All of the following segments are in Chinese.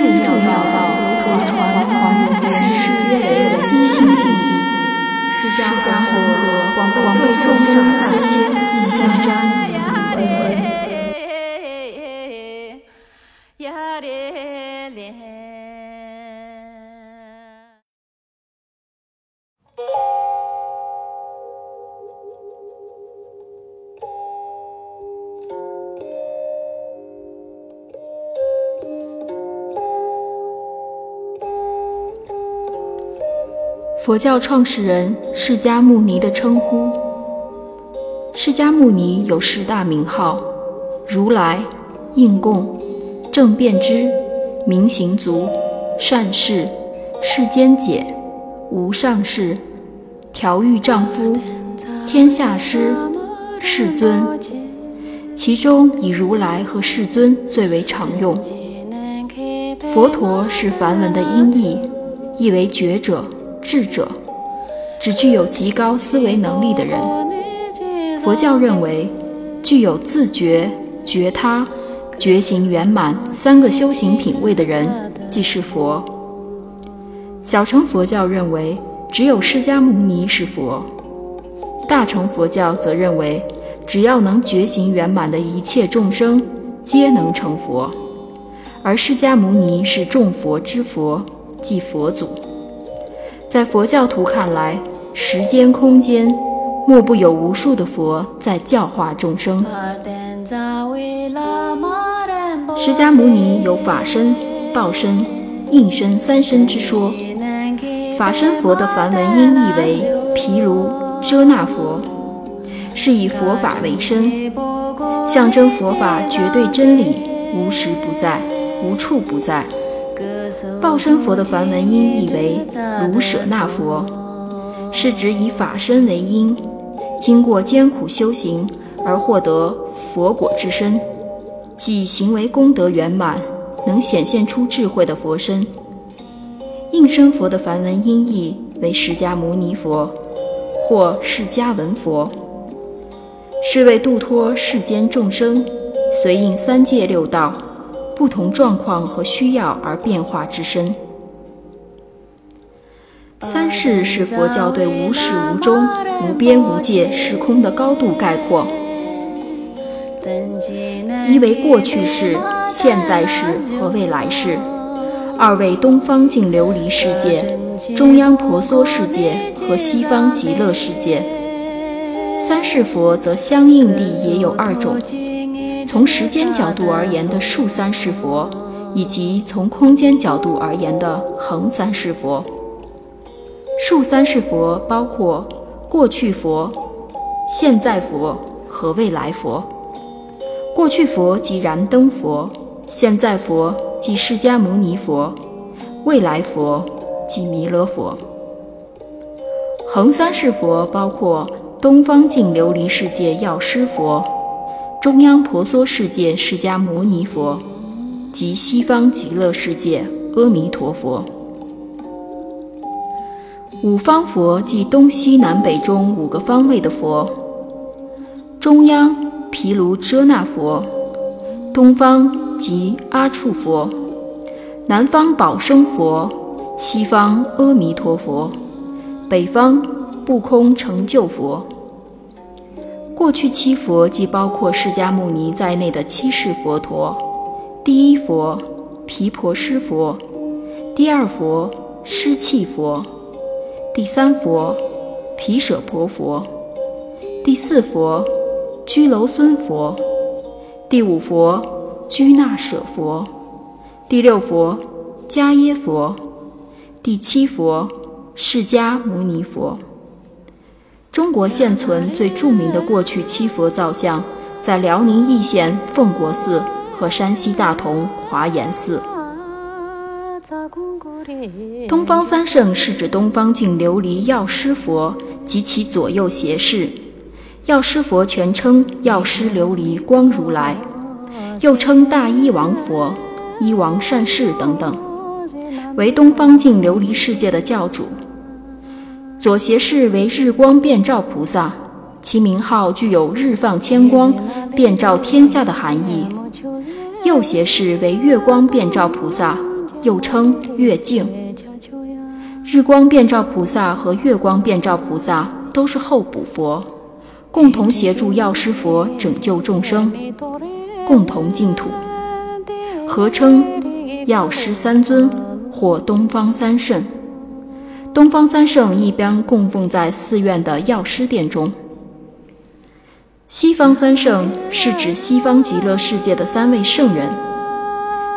诸妙道流传寰宇世世间的清净地，释迦法则广被众生皆尽尽瞻礼佛教创始人释迦牟尼的称呼。释迦牟尼有十大名号：如来、应供、正遍知、明行足、善事、世间解、无上士、调御丈夫、天下师、世尊。其中以如来和世尊最为常用。佛陀是梵文的音译，意为觉者。智者，只具有极高思维能力的人。佛教认为，具有自觉、觉他、觉行圆满三个修行品位的人，即是佛。小乘佛教认为，只有释迦牟尼是佛。大乘佛教则认为，只要能觉行圆满的一切众生，皆能成佛。而释迦牟尼是众佛之佛，即佛祖。在佛教徒看来，时间空间莫不有无数的佛在教化众生。释迦牟尼有法身、道身、应身三身之说。法身佛的梵文音译为毗卢遮那佛，是以佛法为身，象征佛法绝对真理，无时不在，无处不在。报身佛的梵文音译为卢舍那佛，是指以法身为因，经过艰苦修行而获得佛果之身，即行为功德圆满，能显现出智慧的佛身。应身佛的梵文音译为释迦牟尼佛，或释迦文佛，是为度脱世间众生，随应三界六道。不同状况和需要而变化之身。三世是佛教对无始无终、无边无界时空的高度概括。一为过去世、现在世和未来世；二为东方净琉璃世界、中央婆娑世界和西方极乐世界。三世佛则相应地也有二种。从时间角度而言的竖三世佛，以及从空间角度而言的恒三世佛。竖三世佛包括过去佛、现在佛和未来佛。过去佛即燃灯佛，现在佛即释迦牟尼佛，未来佛即弥勒佛。恒三世佛包括东方净琉璃世界药师佛。中央婆娑世界释迦牟尼佛及西方极乐世界阿弥陀佛，五方佛即东西南北中五个方位的佛。中央毗卢遮那佛，东方即阿处佛，南方宝生佛，西方阿弥陀佛，北方不空成就佛。过去七佛即包括释迦牟尼在内的七世佛陀：第一佛毗婆尸佛，第二佛尸气佛，第三佛毗舍婆佛，第四佛居楼孙佛，第五佛居那舍佛，第六佛迦耶佛，第七佛释迦牟尼佛。中国现存最著名的过去七佛造像，在辽宁义县奉国寺和山西大同华严寺。东方三圣是指东方净琉璃药师佛及其左右胁侍。药师佛全称药师琉璃光如来，又称大医王佛、医王善士等等，为东方净琉璃世界的教主。左胁侍为日光遍照菩萨，其名号具有日放千光、遍照天下的含义。右胁侍为月光遍照菩萨，又称月镜。日光遍照菩萨和月光遍照菩萨都是候补佛，共同协助药师佛拯救众生，共同净土，合称药师三尊或东方三圣。东方三圣一般供奉在寺院的药师殿中。西方三圣是指西方极乐世界的三位圣人，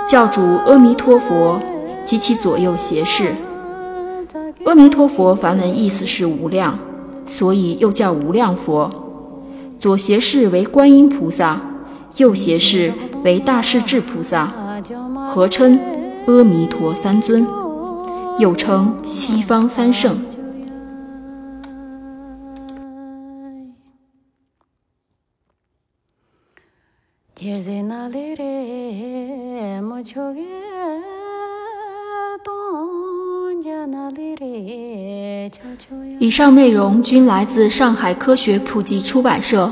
教主阿弥陀佛及其左右胁侍。阿弥陀佛梵文意思是无量，所以又叫无量佛。左胁侍为观音菩萨，右胁侍为大势至菩萨，合称阿弥陀三尊，又称西方三圣。以上内容均来自上海科学普及出版社。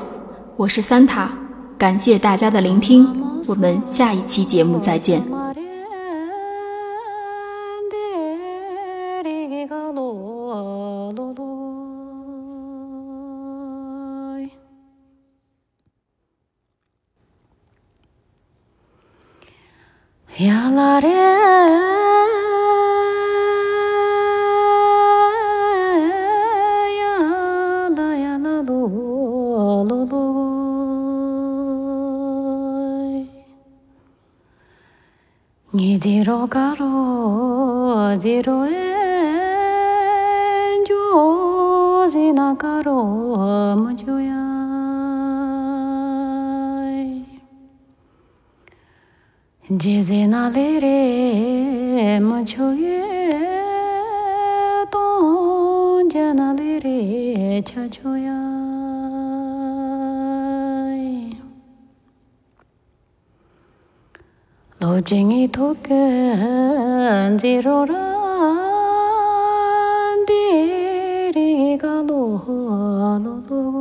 我是三塔，感谢大家的聆听，我们下一期节目再见。Ngi diro karo, diro ren jo zina karo ma jo ya. jeze na le re mo cho ye bon ja na le re cha cho ya. Lo jing i to ke ji ro ra de re ga lo lo lo.